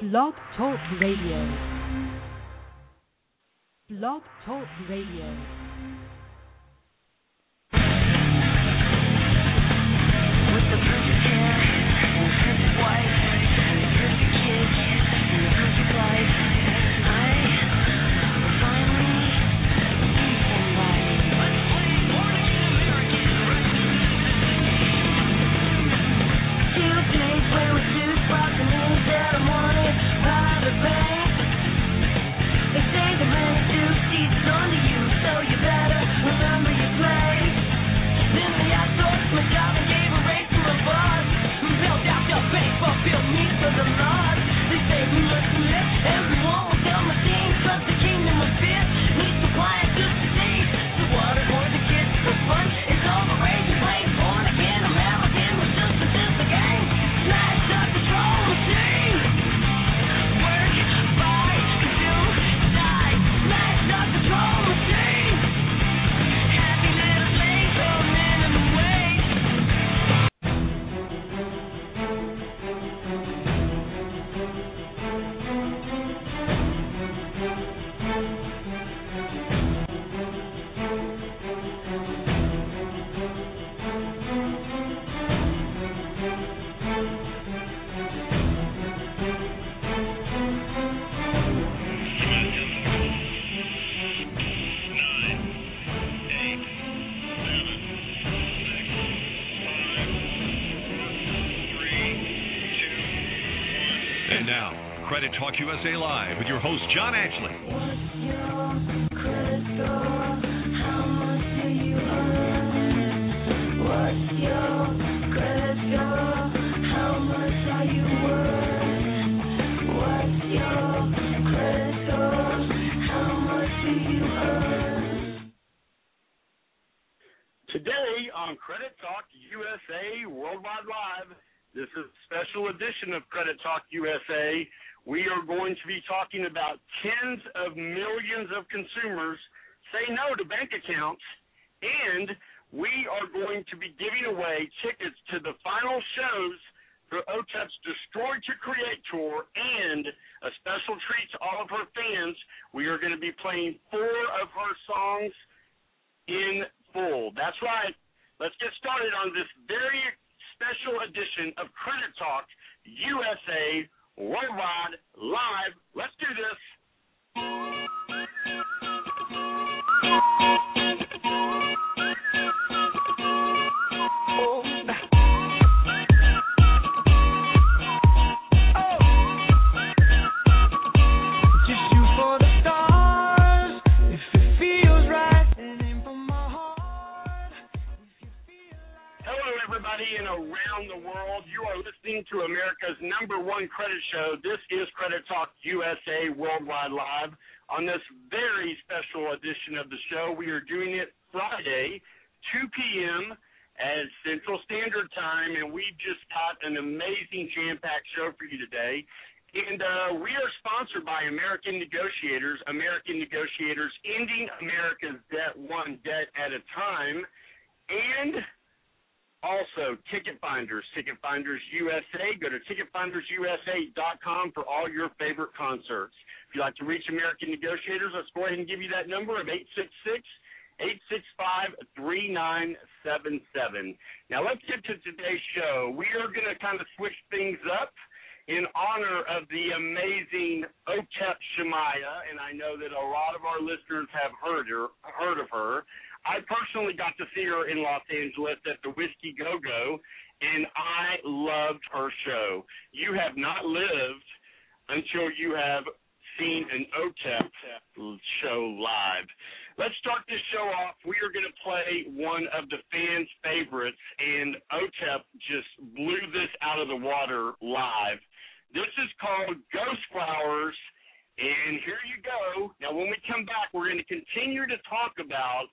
Blog Talk Radio. Blog Talk Radio. With the do you earn? Today on Credit Talk USA Worldwide Live, this is a special edition of Credit Talk USA. We are going to be talking about tens of millions of consumers say no to bank accounts, and we are going to be giving away tickets to the final shows for OTEP's Destroy to Create tour and a special treat to all of her fans. We are going to be playing four of her songs in full. That's right. Let's get started on this very special edition of Credit Talk USA Worldwide Live. Let's do this. Just shoot for the stars. If it feels right, and aim for my heart. If you feel like Hello, everybody, and around the world. Are listening to America's number one credit show. This is Credit Talk USA Worldwide Live. On this very special edition of the show, we are doing it Friday, 2 p.m. at Central Standard Time, and we've just got an amazing jam-packed show for you today. And uh, we are sponsored by American Negotiators. American Negotiators ending America's debt one debt at a time. And also, Ticket Finders, Ticket Finders USA. Go to ticketfindersusa.com for all your favorite concerts. If you'd like to reach American Negotiators, let's go ahead and give you that number of 866 865 3977. Now, let's get to today's show. We are going to kind of switch things up in honor of the amazing Otep Shamaya, and I know that a lot of our listeners have heard her, heard of her. I personally got to see her in Los Angeles at the Whiskey Go Go, and I loved her show. You have not lived until you have seen an OTEP show live. Let's start this show off. We are going to play one of the fans' favorites, and OTEP just blew this out of the water live. This is called Ghost Flowers, and here you go. Now, when we come back, we're going to continue to talk about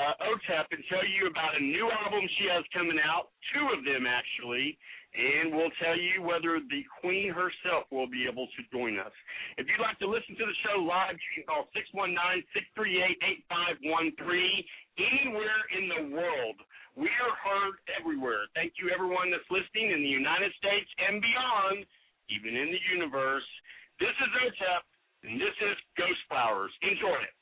uh, OTEP and tell you about a new album she has coming out, two of them actually, and we'll tell you whether the Queen herself will be able to join us. If you'd like to listen to the show live, you can call 619-638-8513 anywhere in the world. We are heard everywhere. Thank you, everyone that's listening in the United States and beyond. even in the universe. This is OTEP, and this is Ghost Flowers. Enjoy it.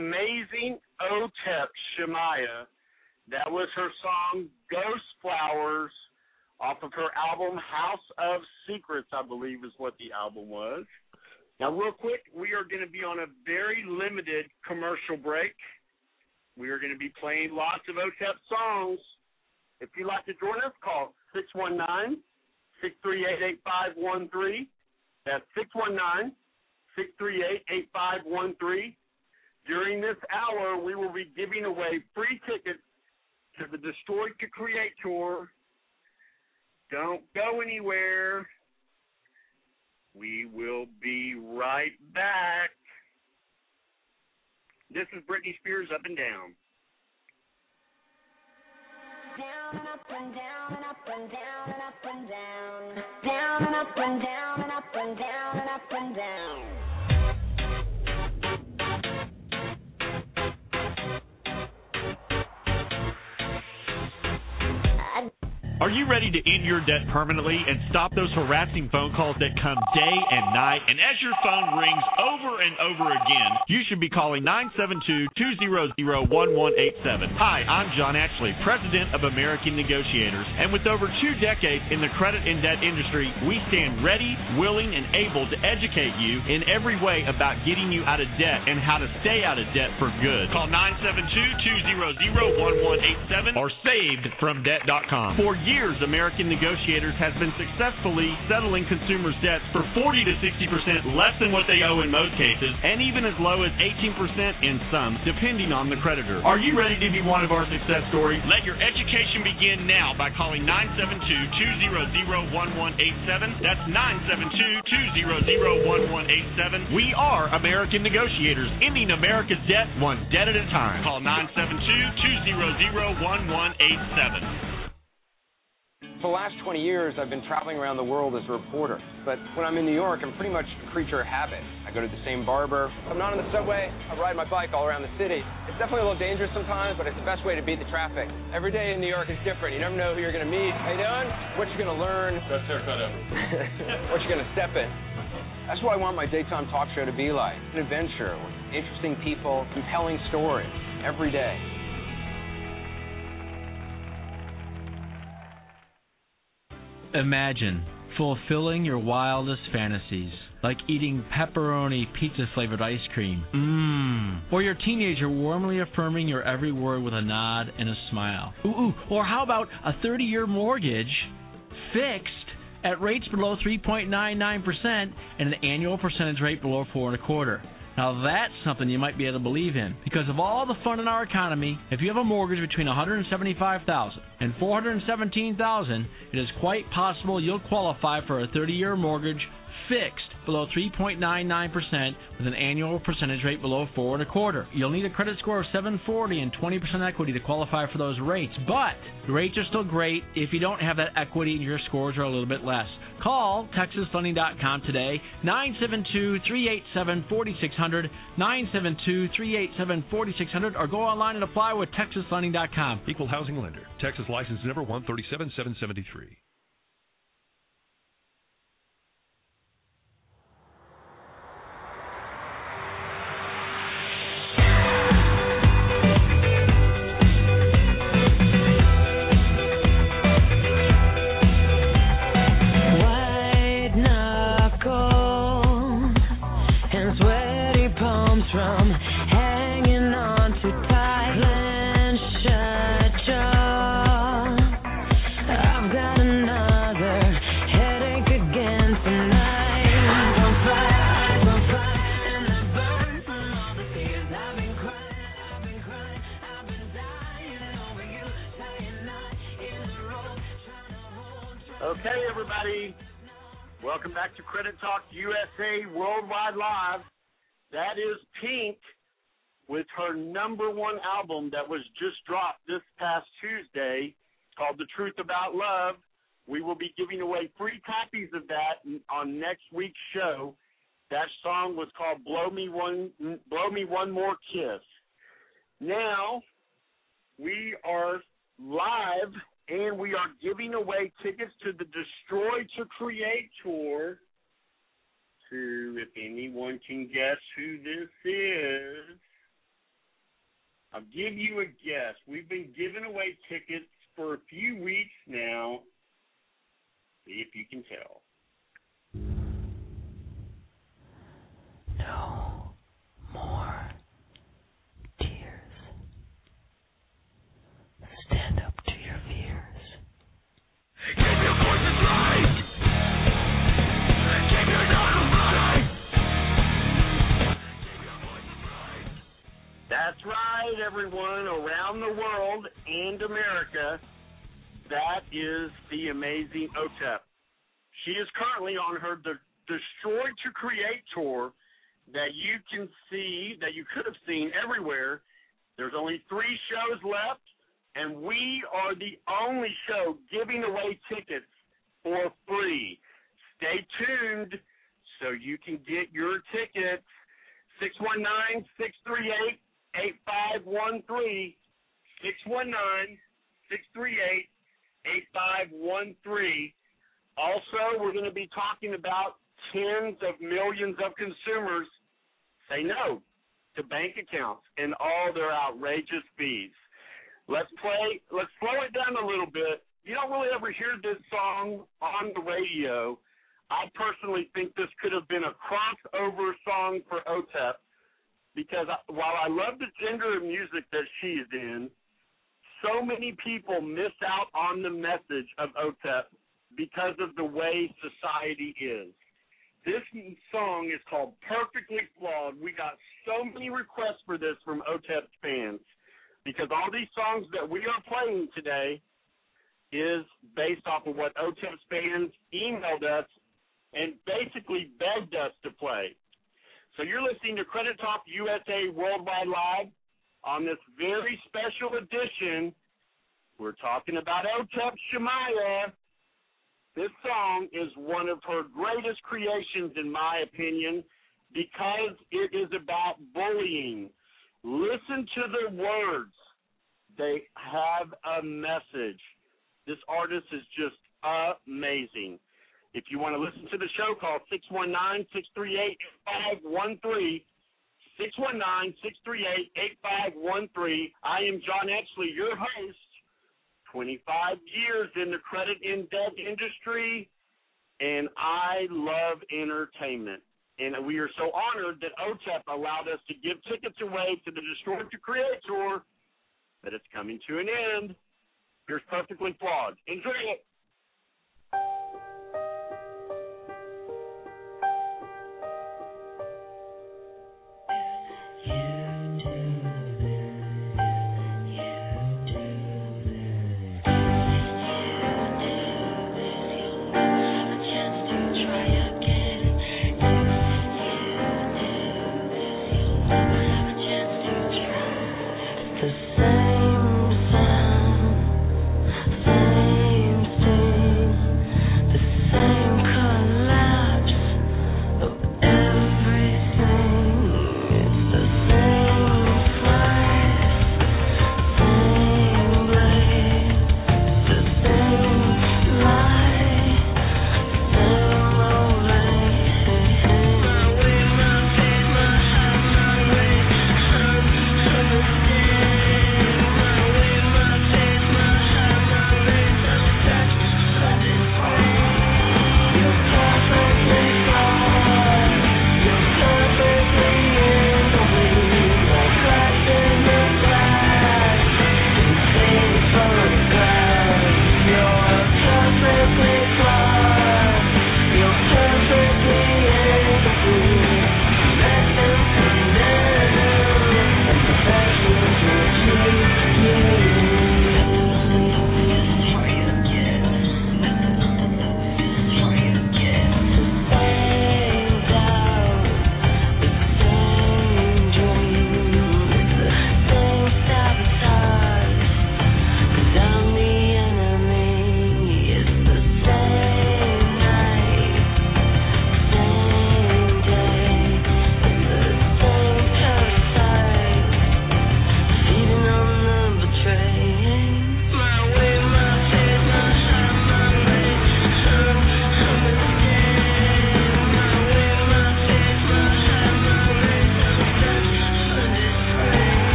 Amazing OTEP Shamaya. That was her song Ghost Flowers off of her album House of Secrets, I believe is what the album was. Now, real quick, we are going to be on a very limited commercial break. We are going to be playing lots of OTEP songs. If you'd like to join us, call 619 638 8513. That's 619 638 8513. During this hour, we will be giving away free tickets to the Destroyed to Create Tour. Don't go anywhere. We will be right back. This is Britney Spears Up and Down. Down and up and down and up and down and up and down. Down and up and down and up and down and up and down. Are you ready to end your debt permanently and stop those harassing phone calls that come day and night? And as your phone rings over and over again, you should be calling 972-200-1187. Hi, I'm John Ashley, President of American Negotiators. And with over two decades in the credit and debt industry, we stand ready, willing, and able to educate you in every way about getting you out of debt and how to stay out of debt for good. Call 972-200-1187 or savedfromdebt.com. For years, American Negotiators has been successfully settling consumers' debts for 40 to 60% less than what they owe in most cases, and even as low as 18% in some, depending on the creditor. Are you ready to be one of our success stories? Let your education begin now by calling 972-200-1187. That's 972-200-1187. We are American Negotiators, ending America's debt one debt at a time. Call 972-200-1187. For the last 20 years, I've been traveling around the world as a reporter. But when I'm in New York, I'm pretty much a creature of habit. I go to the same barber. If I'm not on the subway, I ride my bike all around the city. It's definitely a little dangerous sometimes, but it's the best way to beat the traffic. Every day in New York is different. You never know who you're going to meet. How you doing? What you're going to learn. Best haircut ever. what you're going to step in. That's what I want my daytime talk show to be like. An adventure with interesting people, compelling stories every day. Imagine fulfilling your wildest fantasies, like eating pepperoni pizza flavored ice cream. Mmm. Or your teenager warmly affirming your every word with a nod and a smile. Ooh, ooh. Or how about a 30 year mortgage fixed at rates below 3.99% and an annual percentage rate below four and a quarter? Now that's something you might be able to believe in. Because of all the fun in our economy, if you have a mortgage between 175,000 and 417,000, it is quite possible you'll qualify for a 30-year mortgage fixed below 3.99% with an annual percentage rate below four and a quarter. You'll need a credit score of 740 and 20% equity to qualify for those rates, but the rates are still great if you don't have that equity and your scores are a little bit less. Call TexasFunding.com today, 972-387-4600, 972-387-4600, or go online and apply with TexasFunding.com. Equal housing lender. Texas license number 137773. Welcome back to Credit Talk USA Worldwide Live. That is Pink with her number one album that was just dropped this past Tuesday called The Truth About Love. We will be giving away free copies of that on next week's show. That song was called Blow Me One Blow Me One More Kiss. Now, we are live and we are giving away tickets to the Destroy to Create tour. If anyone can guess who this is, I'll give you a guess. We've been giving away tickets for a few weeks now. See if you can tell. No That's right, everyone around the world and America. That is the amazing OTEP. She is currently on her De- Destroy to Create tour that you can see, that you could have seen everywhere. There's only three shows left, and we are the only show giving away tickets for free. stay tuned so you can get your tickets. 619 638 8513. 619 638 8513. Also, we're going to be talking about tens of millions of consumers say no to bank accounts and all their outrageous fees. Let's play, let's slow it down a little bit. You don't really ever hear this song on the radio. I personally think this could have been a crossover song for OTEP because I, while I love the gender of music that she's in, so many people miss out on the message of OTEP because of the way society is. This song is called Perfectly Flawed. We got so many requests for this from OTEP fans because all these songs that we are playing today is based off of what OTEP's fans emailed us and basically begged us to play. So you're listening to Credit Talk USA Worldwide Live on this very special edition. We're talking about OTEP Shamaya. This song is one of her greatest creations, in my opinion, because it is about bullying. Listen to the words. They have a message. This artist is just amazing. If you want to listen to the show, call 619 638 8513. 619 638 8513. I am John Ashley, your host. 25 years in the credit in debt industry, and I love entertainment. And we are so honored that OTEP allowed us to give tickets away to the Destroy to Create tour, that it's coming to an end. Here's Perfectly Flawed. Enjoy it.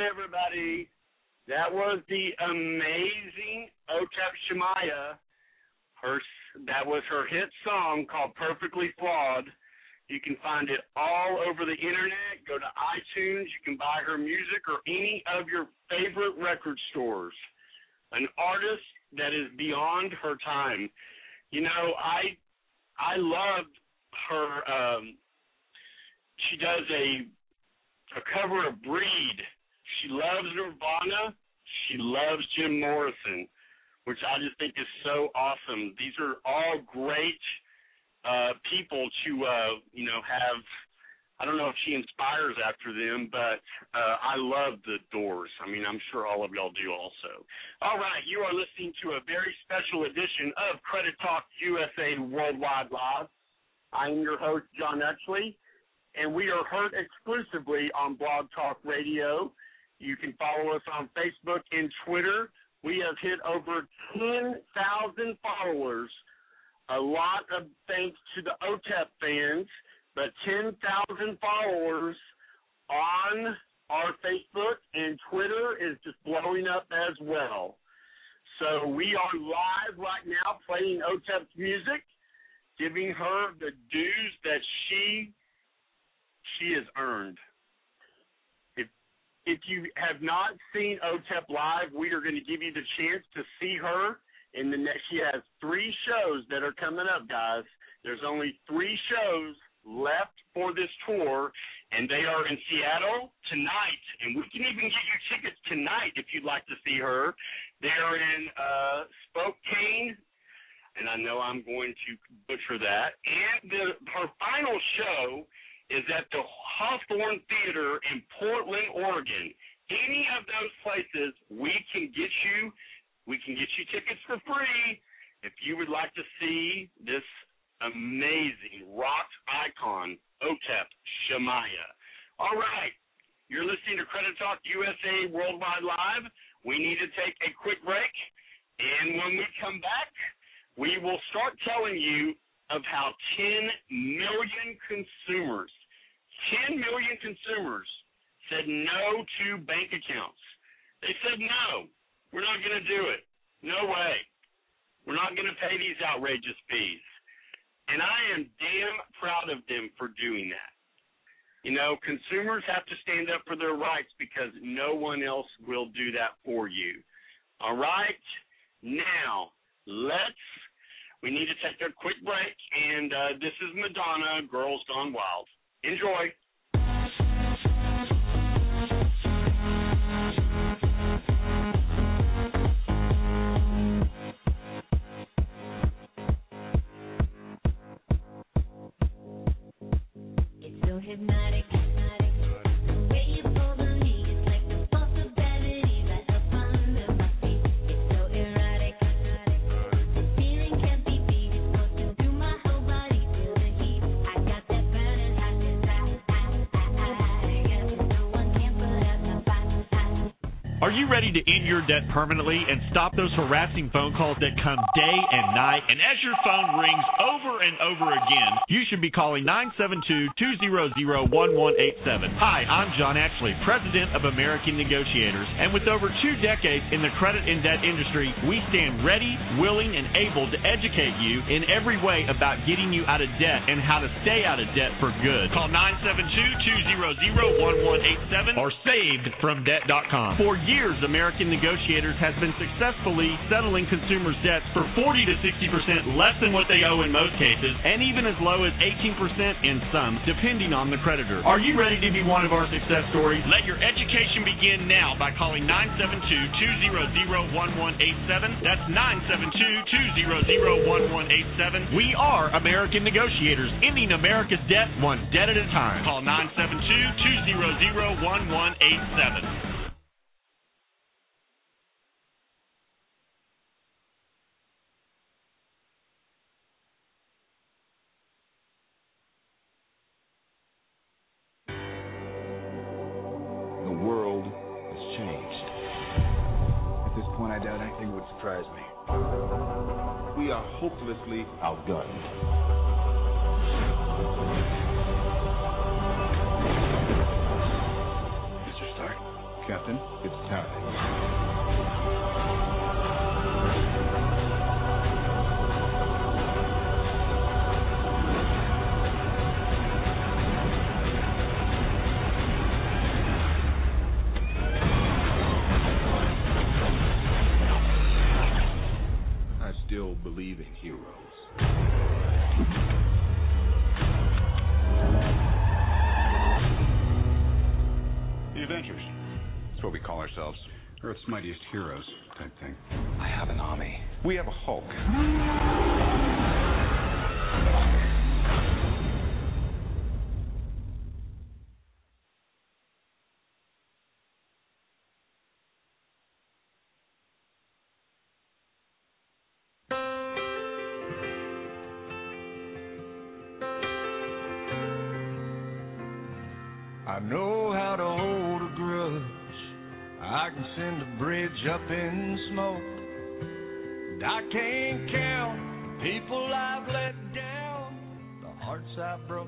All right, everybody. That was the amazing Otep Shamaya. Her that was her hit song called "Perfectly Flawed." You can find it all over the internet. Go to iTunes. You can buy her music or any of your favorite record stores. An artist that is beyond her time. You know, I I loved her. Um, she does a a cover of Breed. She loves Nirvana. She loves Jim Morrison, which I just think is so awesome. These are all great uh, people to uh, you know have. I don't know if she inspires after them, but uh, I love the Doors. I mean, I'm sure all of y'all do also. All right, you are listening to a very special edition of Credit Talk USA Worldwide Live. I'm your host, John Ashley, and we are heard exclusively on Blog Talk Radio. You can follow us on Facebook and Twitter. We have hit over 10,000 followers. A lot of thanks to the OTEP fans, but 10,000 followers on our Facebook and Twitter is just blowing up as well. So we are live right now playing OTEP's music, giving her the dues that she she has earned. If you have not seen OTEP live, we are going to give you the chance to see her in the next. She has three shows that are coming up, guys. There's only three shows left for this tour, and they are in Seattle tonight. And we can even get you tickets tonight if you'd like to see her. They're in uh, Spokane, and I know I'm going to butcher that. And the, her final show is at the Hawthorne Theater in Portland, Oregon. Any of those places, we can get you. We can get you tickets for free if you would like to see this amazing rock icon, Otep Shamaya. All right, you're listening to Credit Talk USA Worldwide Live. We need to take a quick break, and when we come back, we will start telling you of how 10 million consumers, 10 million consumers said no to bank accounts. They said no, we're not going to do it. No way. We're not going to pay these outrageous fees. And I am damn proud of them for doing that. You know, consumers have to stand up for their rights because no one else will do that for you. All right? Now, let's, we need to take a quick break, and uh, this is Madonna, Girls Gone Wild. Enjoy. It's so hypnotic. You ready to end your debt permanently and stop those harassing phone calls that come day and night? And as your phone rings over and over again, you should be calling 972-200-1187. Hi, I'm John Ashley, President of American Negotiators. And with over two decades in the credit and debt industry, we stand ready, willing, and able to educate you in every way about getting you out of debt and how to stay out of debt for good. Call 972-200-1187 or savedfromdebt.com. For years, years, American Negotiators has been successfully settling consumers' debts for 40 to 60% less than what they owe in most cases, and even as low as 18% in some, depending on the creditor. Are you ready to be one of our success stories? Let your education begin now by calling 972-200-1187. That's 972-200-1187. We are American Negotiators, ending America's debt one debt at a time. Call 972 200 1187. Hopelessly outgunned. Mr. Stark? Captain. Earth's mightiest heroes type thing. I have an army. We have a Hulk. in smoke. And I can't count people I've let down, the hearts I broke.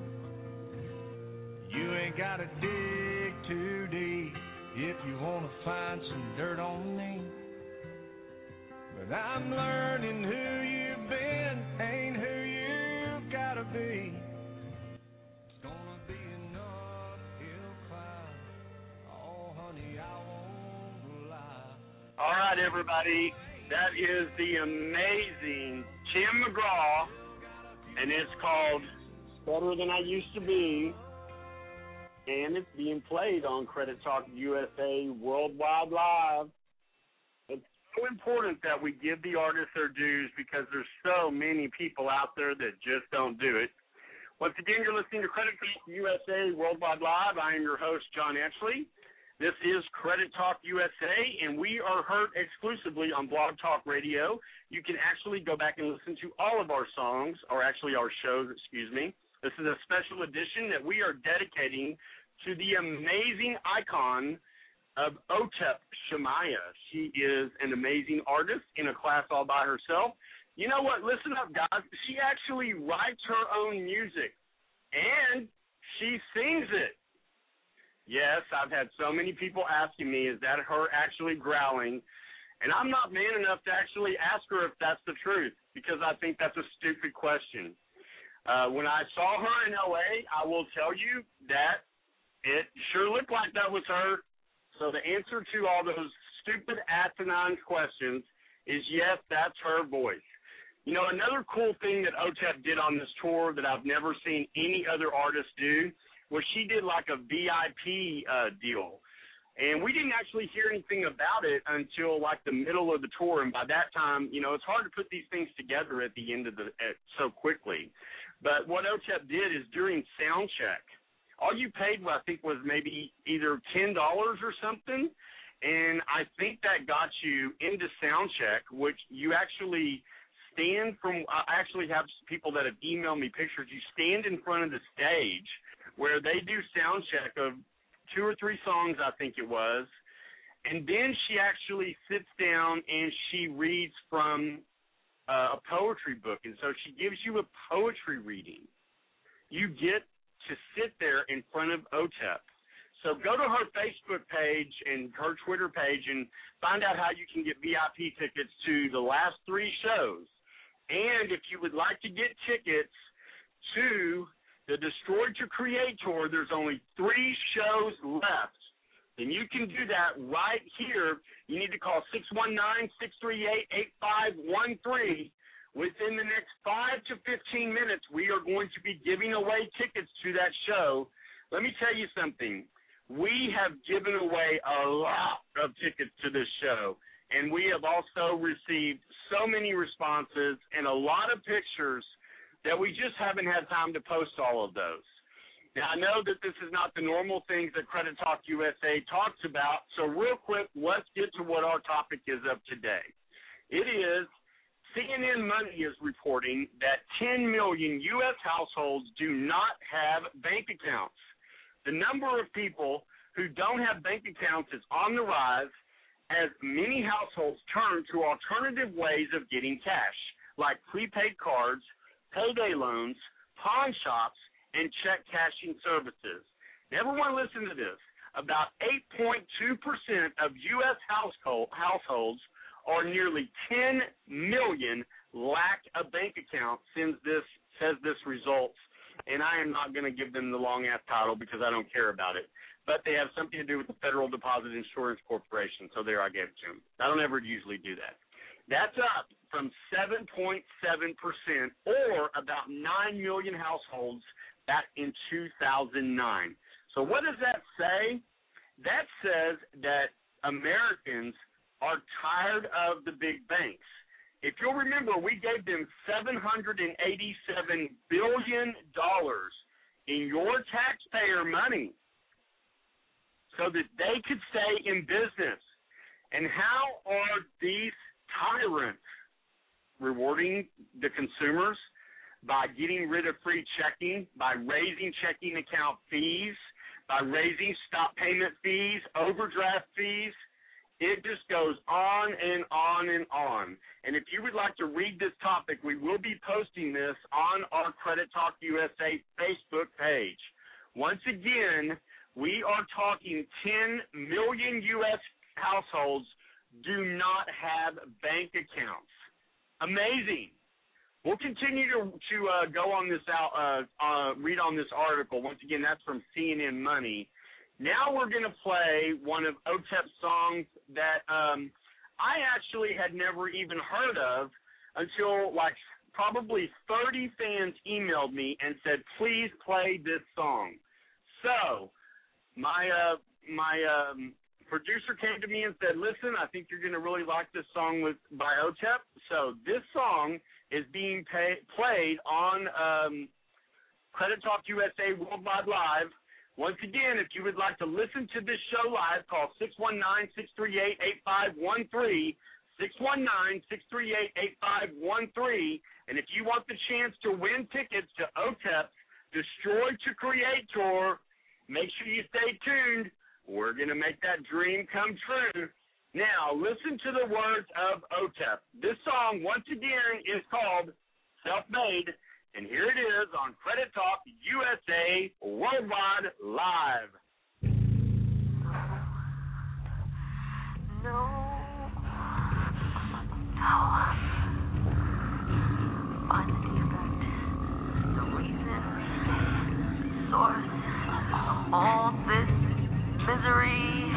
Than I Used to Be. And it's being played on Credit Talk USA Worldwide Live. It's so important that we give the artists their dues because there's so many people out there that just don't do it. Once again, you're listening to Credit Talk USA Worldwide Live. I am your host, John Ashley. This is Credit Talk USA, and we are heard exclusively on Blog Talk Radio. You can actually go back and listen to all of our songs, or actually our shows, excuse me. This is a special edition that we are dedicating to the amazing icon of Otep Shamaya. She is an amazing artist in a class all by herself. You know what? Listen up, guys. She actually writes her own music, and she sings it. Yes, I've had so many people asking me, is that her actually growling? And I'm not man enough to actually ask her if that's the truth because I think that's a stupid question. Uh, when I saw her in LA, I will tell you that it sure looked like that was her. So the answer to all those stupid asinine questions is yes, that's her voice. You know, another cool thing that OTEP did on this tour that I've never seen any other artist do was she did like a VIP uh, deal. And we didn't actually hear anything about it until like the middle of the tour. And by that time, you know, it's hard to put these things together at the end of the at, so quickly. But what OTEP did is during sound check, all you paid, I think, was maybe either ten dollars or something. And I think that got you into sound check, which you actually stand from. I actually have people that have emailed me pictures. You stand in front of the stage where they do sound check of two or three songs, I think it was, and then she actually sits down and she reads from uh, a poetry book, and so she gives you a poetry reading. You get to sit there in front of OTEP. So go to her Facebook page and her Twitter page and find out how you can get VIP tickets to the last three shows. And if you would like to get tickets to the Destroy to Create tour, there's only three shows left. Then you can do that right here. You need to call 619-638-8513. Within the next 5 to 15 minutes, we are going to be giving away tickets to that show. Let me tell you something. We have given away a lot of tickets to this show, and we have also received so many responses and a lot of pictures that we just haven't had time to post all of those. Now, I know that this is not the normal things that Credit Talk USA talks about, so real quick, let's get to what our topic is of today. It is CNN Money is reporting that 10 million U.S. households do not have bank accounts. The number of people who don't have bank accounts is on the rise as many households turn to alternative ways of getting cash, like prepaid cards, payday loans, pawn shops, and check cashing services. Everyone listen to this. about 8.2% of U.S. household, households, or nearly 10 million, lack a bank account. Since this says this results, and I am not going to give them the long ass title because I don't care about it. But they have something to do with the Federal Deposit Insurance Corporation, so there I gave it to them. I don't ever usually do that. That's up from 7.7% or about 9 million households back in 2009. So what does that say? That says that Americans are tired of the big banks. If you'll remember, we gave them $787 billion in your taxpayer money so that they could stay in business. And how are these tyrants rewarding the consumers? By getting rid of free checking, by raising checking account fees, by raising stop payment fees, overdraft fees. It just goes on and on and on. And if you would like to read this topic, we will be posting this on our Credit Talk USA Facebook page. Once again, we are talking 10 million U.S. households do not have bank accounts. Amazing. We'll continue to to uh, go on this out, uh, uh, read on this article. Once again, that's from CNN Money. Now we're going to play one of OTEP's songs that um, I actually had never even heard of until like probably 30 fans emailed me and said, "Please play this song." So my uh, my um, producer came to me and said, "Listen, I think you're going to really like this song with by OTEP." So this song is being pay, played on um, Credit Talk USA Worldwide Live. Once again, if you would like to listen to this show live, call 619-638-8513, 619-638-8513. And if you want the chance to win tickets to OTEP's Destroy to Create tour, make sure you stay tuned. We're going to make that dream come true. Now, listen to the words of OTEP. This song, once again, is called Self Made, and here it is on Credit Talk USA Worldwide Live. No. No. Source. of All this misery.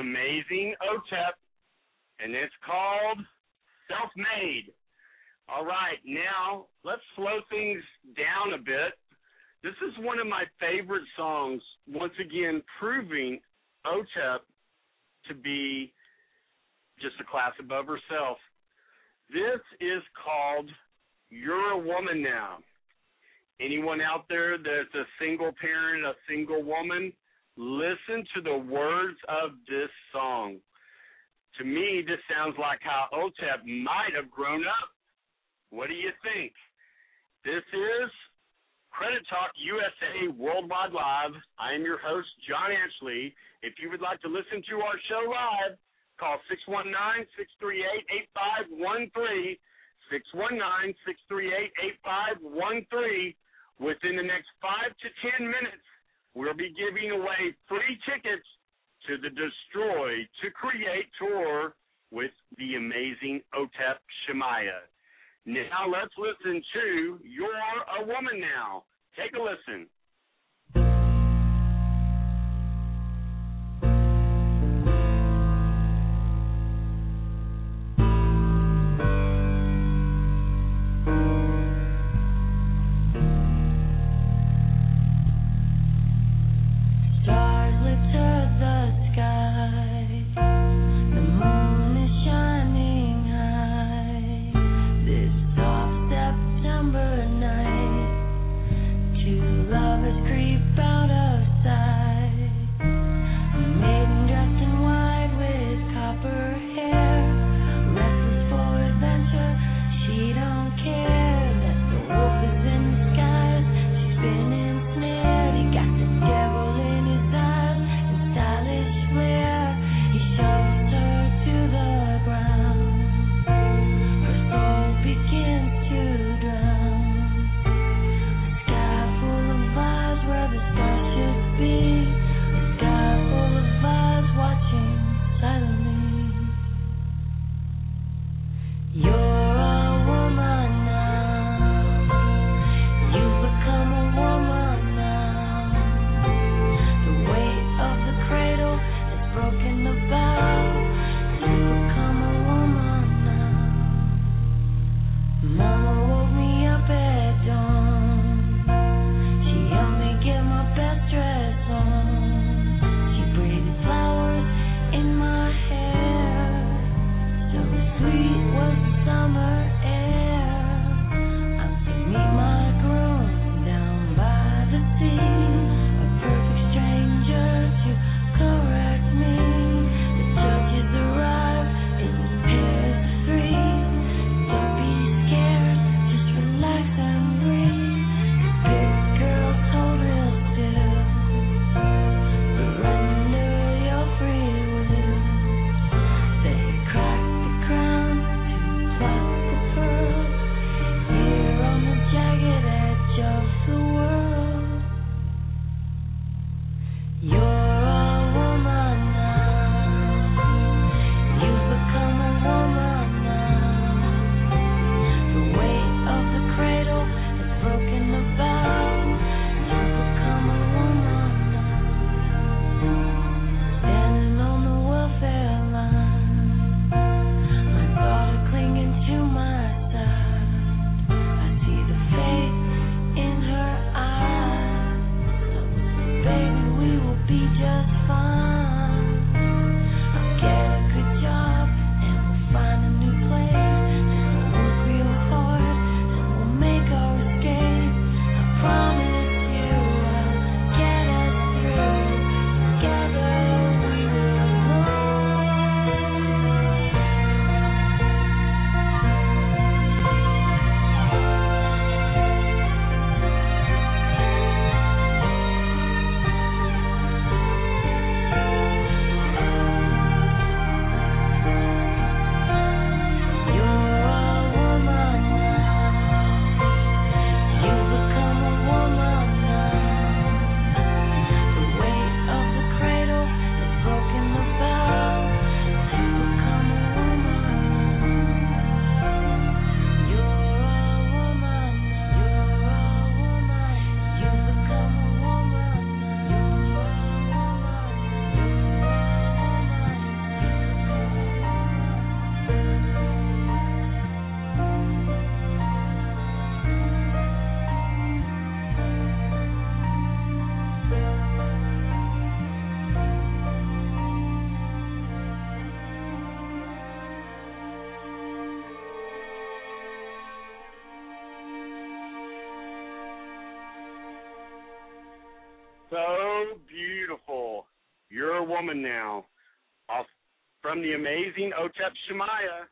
Amazing OTEP, and it's called Self Made. All right, now let's slow things down a bit. This is one of my favorite songs, once again, proving OTEP to be just a class above herself. This is called You're a Woman Now. Anyone out there that's a single parent, a single woman, listen to the words of this song. To me, this sounds like how OTEP might have grown up. What do you think? This is Credit Talk USA Worldwide Live. I am your host, John Ashley. If you would like to listen to our show live, call 619 638 8513. 619 638 8513. Within the next five to ten minutes, we'll be giving away free tickets to the Destroy to Create tour with the amazing Otep Shamaya. Now let's listen to You're a Woman Now. Take a listen. Now. Off from the amazing Otep Shamaya.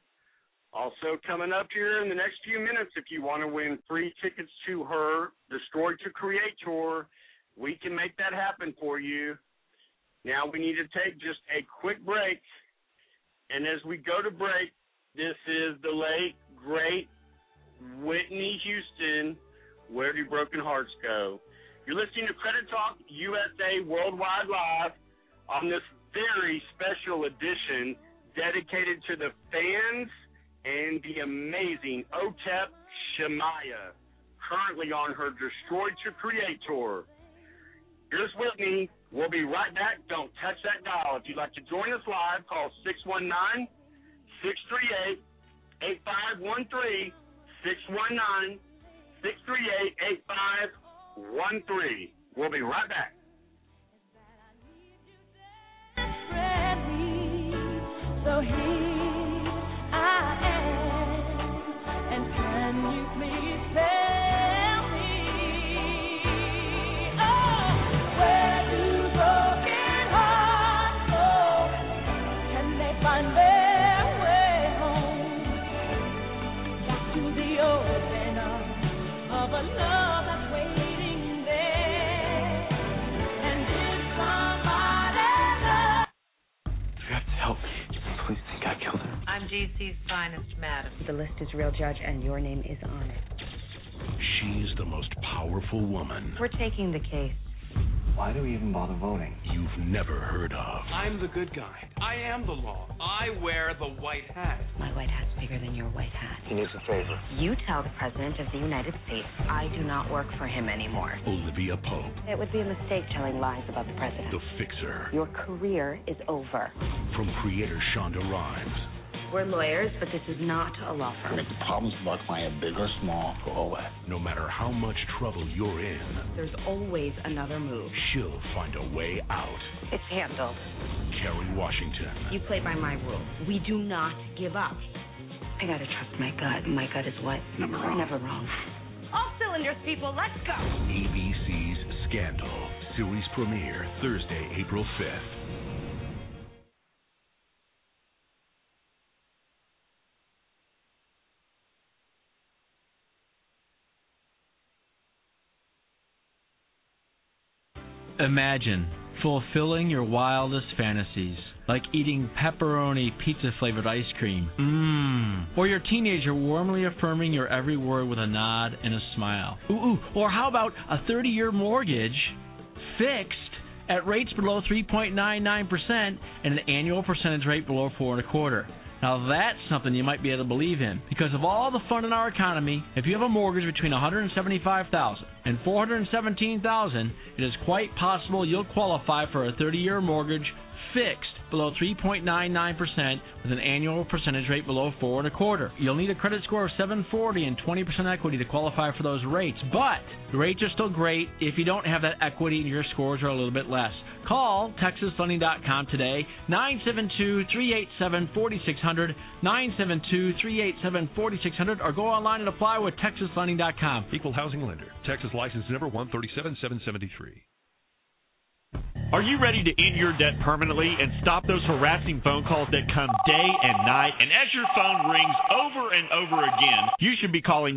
Also coming up here in the next few minutes, if you want to win free tickets to her Destroy to Create tour, we can make that happen for you. Now we need to take just a quick break. And as we go to break, this is the late, great Whitney Houston. Where do broken hearts go? You're listening to Credit Talk USA Worldwide Live on this very special edition dedicated to the fans and the amazing Otep Shamaya, currently on her Destroy to Create tour. Here's Whitney. We'll be right back. Don't touch that dial. If you'd like to join us live, call 619 638 8513. 619 638 8513. We'll be right back. So GC's finest, madam. The list is real, Judge, and your name is on it. She's the most powerful woman We're taking the case. Why do we even bother voting? you've never heard of. I'm the good guy. I am the law. I wear the white hat. My white hat's bigger than your white hat. He needs a favor. You tell the President of the United States I do not work for him anymore. Olivia Pope, It would be a mistake telling lies about the President. the fixer. Your career is over. From creator Shonda Rhimes, We're lawyers, but this is not a law firm. Make the problems of our client big or small go away. no matter how much trouble you're in, There's always another move. she'll find a way out. It's handled. Kerry Washington, You play by my rules. We do not give up. I gotta trust my gut. My gut is what? Never wrong. Never wrong. All cylinders, people. Let's go. ABC's Scandal, series premiere Thursday, April 5th. Imagine fulfilling your wildest fantasies, like eating pepperoni pizza flavored ice cream. Mmm. Or your teenager warmly affirming your every word with a nod and a smile. Ooh, ooh. Or how about a 30 year mortgage fixed at rates below 3.99% and an annual percentage rate below four and a quarter? Now that's something you might be able to believe in. Because of all the fun in our economy, if you have a mortgage between 175,000 and 417,000, it is quite possible you'll qualify for a 30-year mortgage fixed below 3.99% with an annual percentage rate below four and a quarter. You'll need a credit score of 740 and 20% equity to qualify for those rates, but the rates are still great if you don't have that equity and your scores are a little bit less. Call TexasLending.com today, 972-387-4600, 972-387-4600, or go online and apply with TexasLending.com. Equal housing lender. Texas license number 137773. Are you ready to end your debt permanently and stop those harassing phone calls that come day and night? And as your phone rings over and over again, you should be calling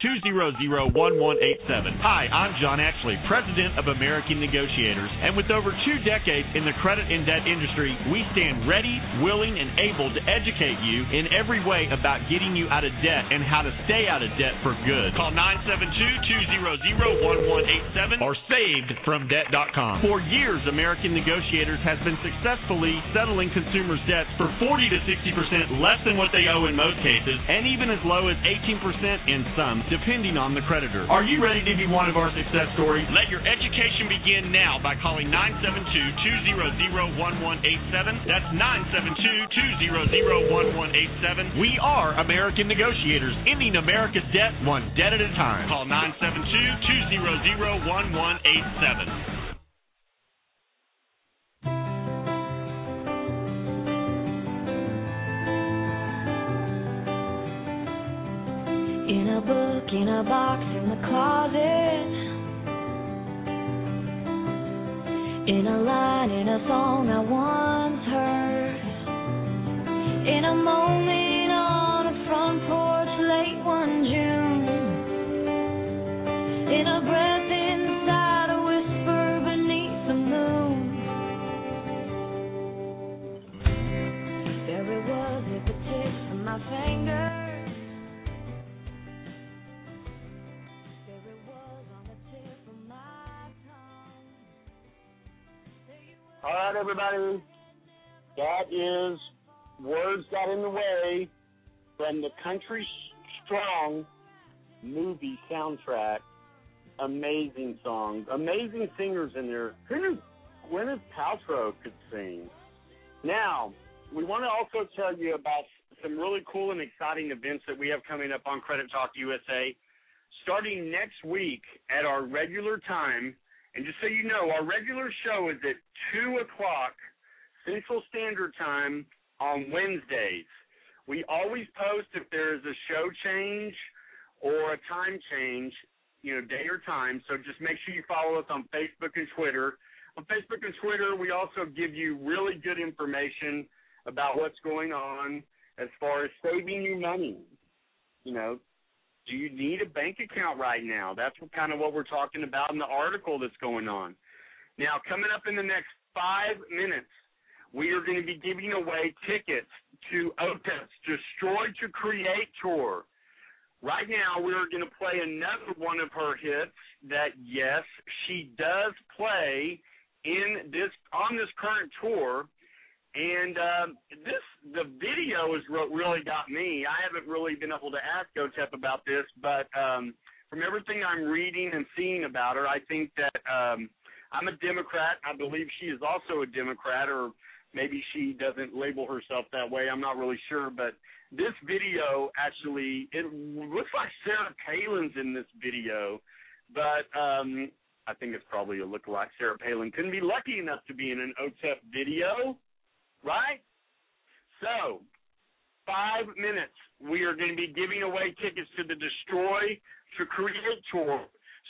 972-200-1187. Hi, I'm John Ashley, President of American Negotiators. And with over two decades in the credit and debt industry, we stand ready, willing, and able to educate you in every way about getting you out of debt and how to stay out of debt for good. Call 972-200-1187 or savedfromdebt.com. For years, American Negotiators has been successfully settling consumers' debts for 40 to 60% less than what they owe in most cases, and even as low as 18% in some, depending on the creditor. Are you ready to be one of our success stories? Let your education begin now by calling 972 200 1187. That's 972 200 1187. We are American Negotiators, ending America's debt one debt at a time. Call 972 200 1187. in a box in the closet. In a line in a song I once heard. In a moment. All right, everybody. That is Words Got in the Way from the Country Strong movie soundtrack. Amazing songs, Amazing singers in there. Who Gwyneth Paltrow could sing? Now, we want to also tell you about some really cool and exciting events that we have coming up on Credit Talk USA. Starting next week at our regular time, and just so you know, our regular show is at 2 o'clock Central Standard Time on Wednesdays. We always post if there is a show change or a time change, you know, day or time. So just make sure you follow us on Facebook and Twitter. On Facebook and Twitter, we also give you really good information about what's going on as far as saving you money. You know, do you need a bank account right now? That's what, kind of what we're talking about in the article that's going on. Now, coming up in the next five minutes, we are going to be giving away tickets to OTEP's Destroy to Create tour. Right now, we're going to play another one of her hits that, yes, she does play in this on this current tour. And um, this the video has re- really got me. I haven't really been able to ask OTEP about this, but um, from everything I'm reading and seeing about her, I think that um, I'm a Democrat. I believe she is also a Democrat, or maybe she doesn't label herself that way. I'm not really sure, but this video actually it looks like Sarah Palin's in this video, but um, I think it's probably a lookalike. Sarah Palin couldn't be lucky enough to be in an OTEP video, right? So, five minutes. We are going to be giving away tickets to the Destroy to Create tour.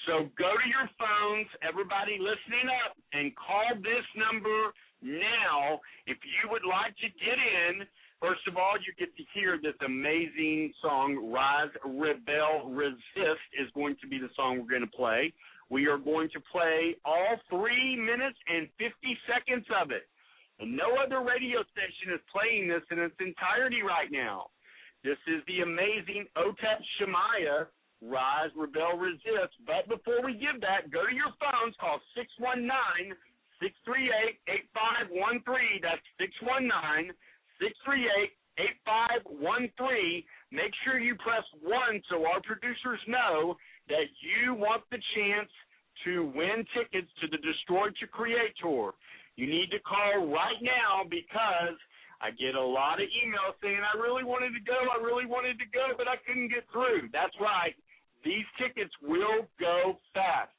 So go to your phones, everybody listening up, and call this number now if you would like to get in. First of all, you get to hear this amazing song, Rise, Rebel, Resist, is going to be the song we're going to play. We are going to play all three minutes and 50 seconds of it. And no other radio station is playing this in its entirety right now. This is the amazing Otep Shamaya, Rise, Rebel, Resist. But before we give that, go to your phones, call 619 638 8513. That's 619 638 8513. Make sure you press 1 so our producers know that you want the chance to win tickets to the Destroy to Create tour. You need to call right now because I get a lot of emails saying, I really wanted to go, I really wanted to go, but I couldn't get through. That's right. These tickets will go fast.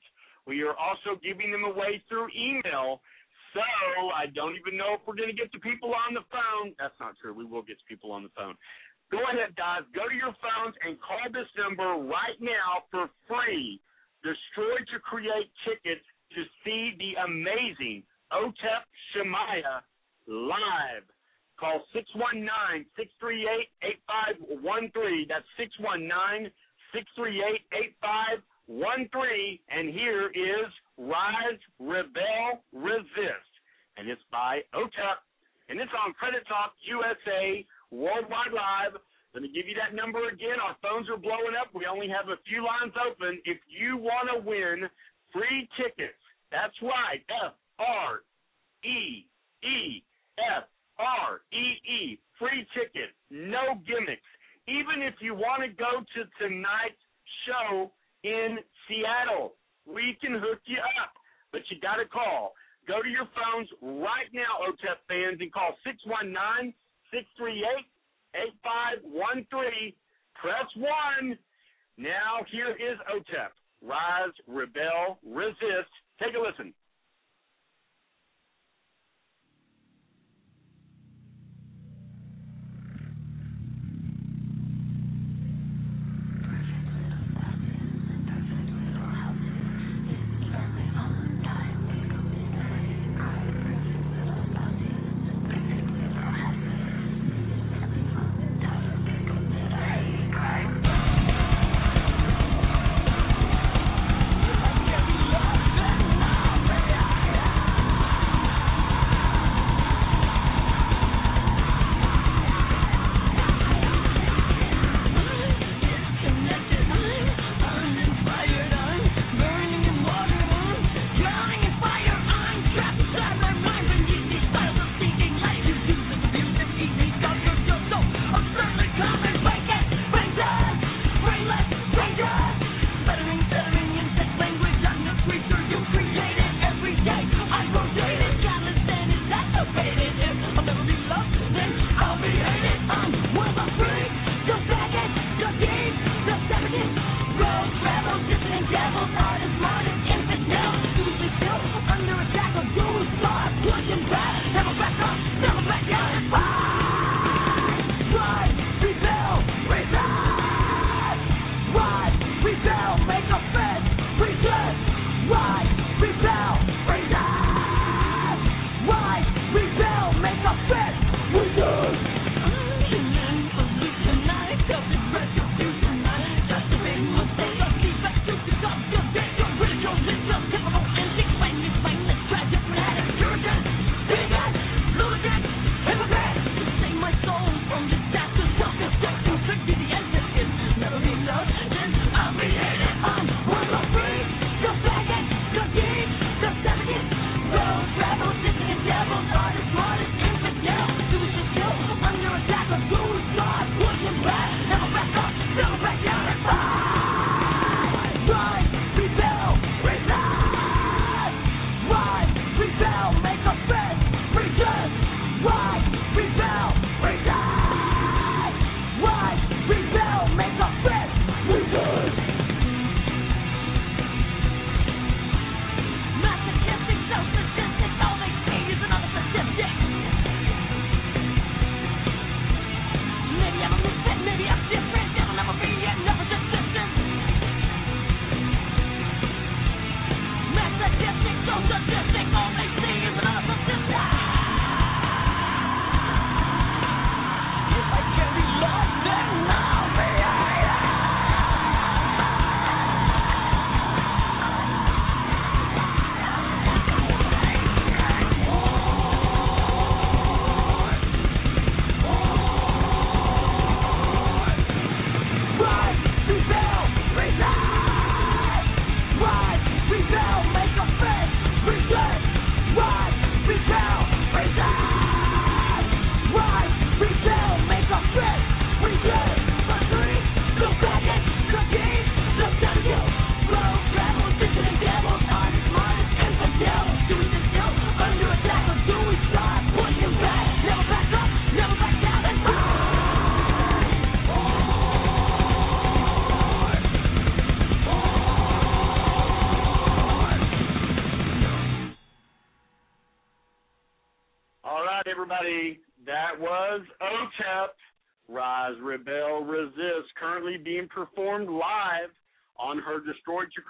We are also giving them away through email. So I don't even know if we're going to get to people on the phone. That's not true. We will get to people on the phone. Go ahead, guys. Go to your phones and call this number right now for free. Destroy to create tickets to see the amazing Otep Shamaya live. Call 619-638-8513. That's 619-638-8513. And here is Rise, Rebel, Resist. And it's by OTEP. And it's on Credit Talk USA Worldwide Live. Let me give you that number again. Our phones are blowing up. We only have a few lines open. If you want to win free tickets, that's right. F R E E F R E E. Free ticket. No gimmicks. Even if you want to go to tonight's show in Seattle, we can hook you up. But you got to call. Go to your phones right now, OTEP fans, and call 619 638 8513. Press 1. Now, here is OTEP. Rise, rebel, resist. Take a listen. Prepare.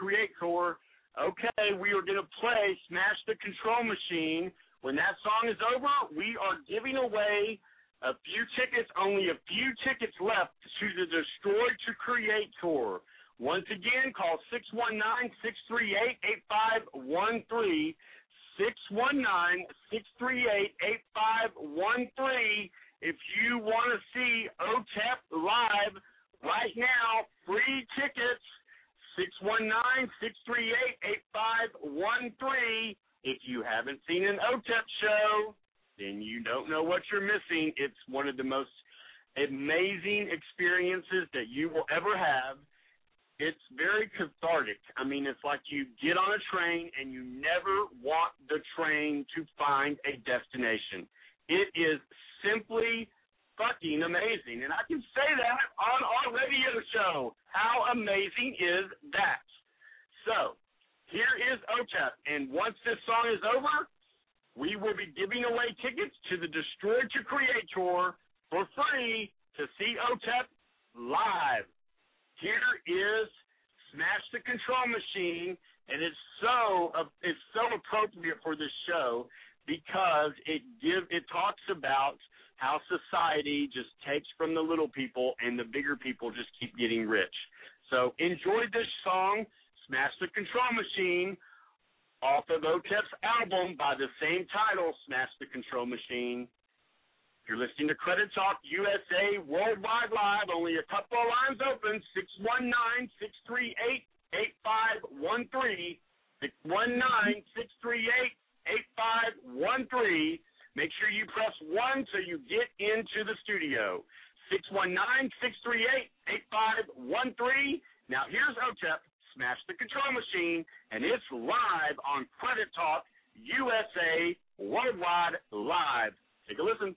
Create tour. Okay, we are going to play Smash the Control Machine. When that song is over, we are giving away a few tickets, only a few tickets left to the Destroy to Create tour. Once again, call 619 638 8513. 619 638 8513 if you want to see OTEP live right now. Free tickets 619 638 8513. If you haven't seen an OTEP show, then you don't know what you're missing. It's one of the most amazing experiences that you will ever have it's very cathartic. I mean, it's like you get on a train and you never want the train to find a destination. It is simply fucking amazing. And I can say that on our radio show. How amazing is that? So, here is OTEP. And once this song is over, we will be giving away tickets to the Destroy to Create tour for free to see OTEP live here is Smash the Control Machine, and it's so it's so appropriate for this show because it give it talks about how society just takes from the little people and the bigger people just keep getting rich. So enjoy this song, Smash the Control Machine, off of OTEP's album by the same title, Smash the Control Machine. You're listening to Credit Talk USA Worldwide Live. Only a couple of lines open 619 638 8513. 619 638 8513. Make sure you press 1 so you get into the studio. 619 638 8513. Now, here's OTEP, Smash the Control Machine, and it's live on Credit Talk USA Worldwide Live. Take a listen.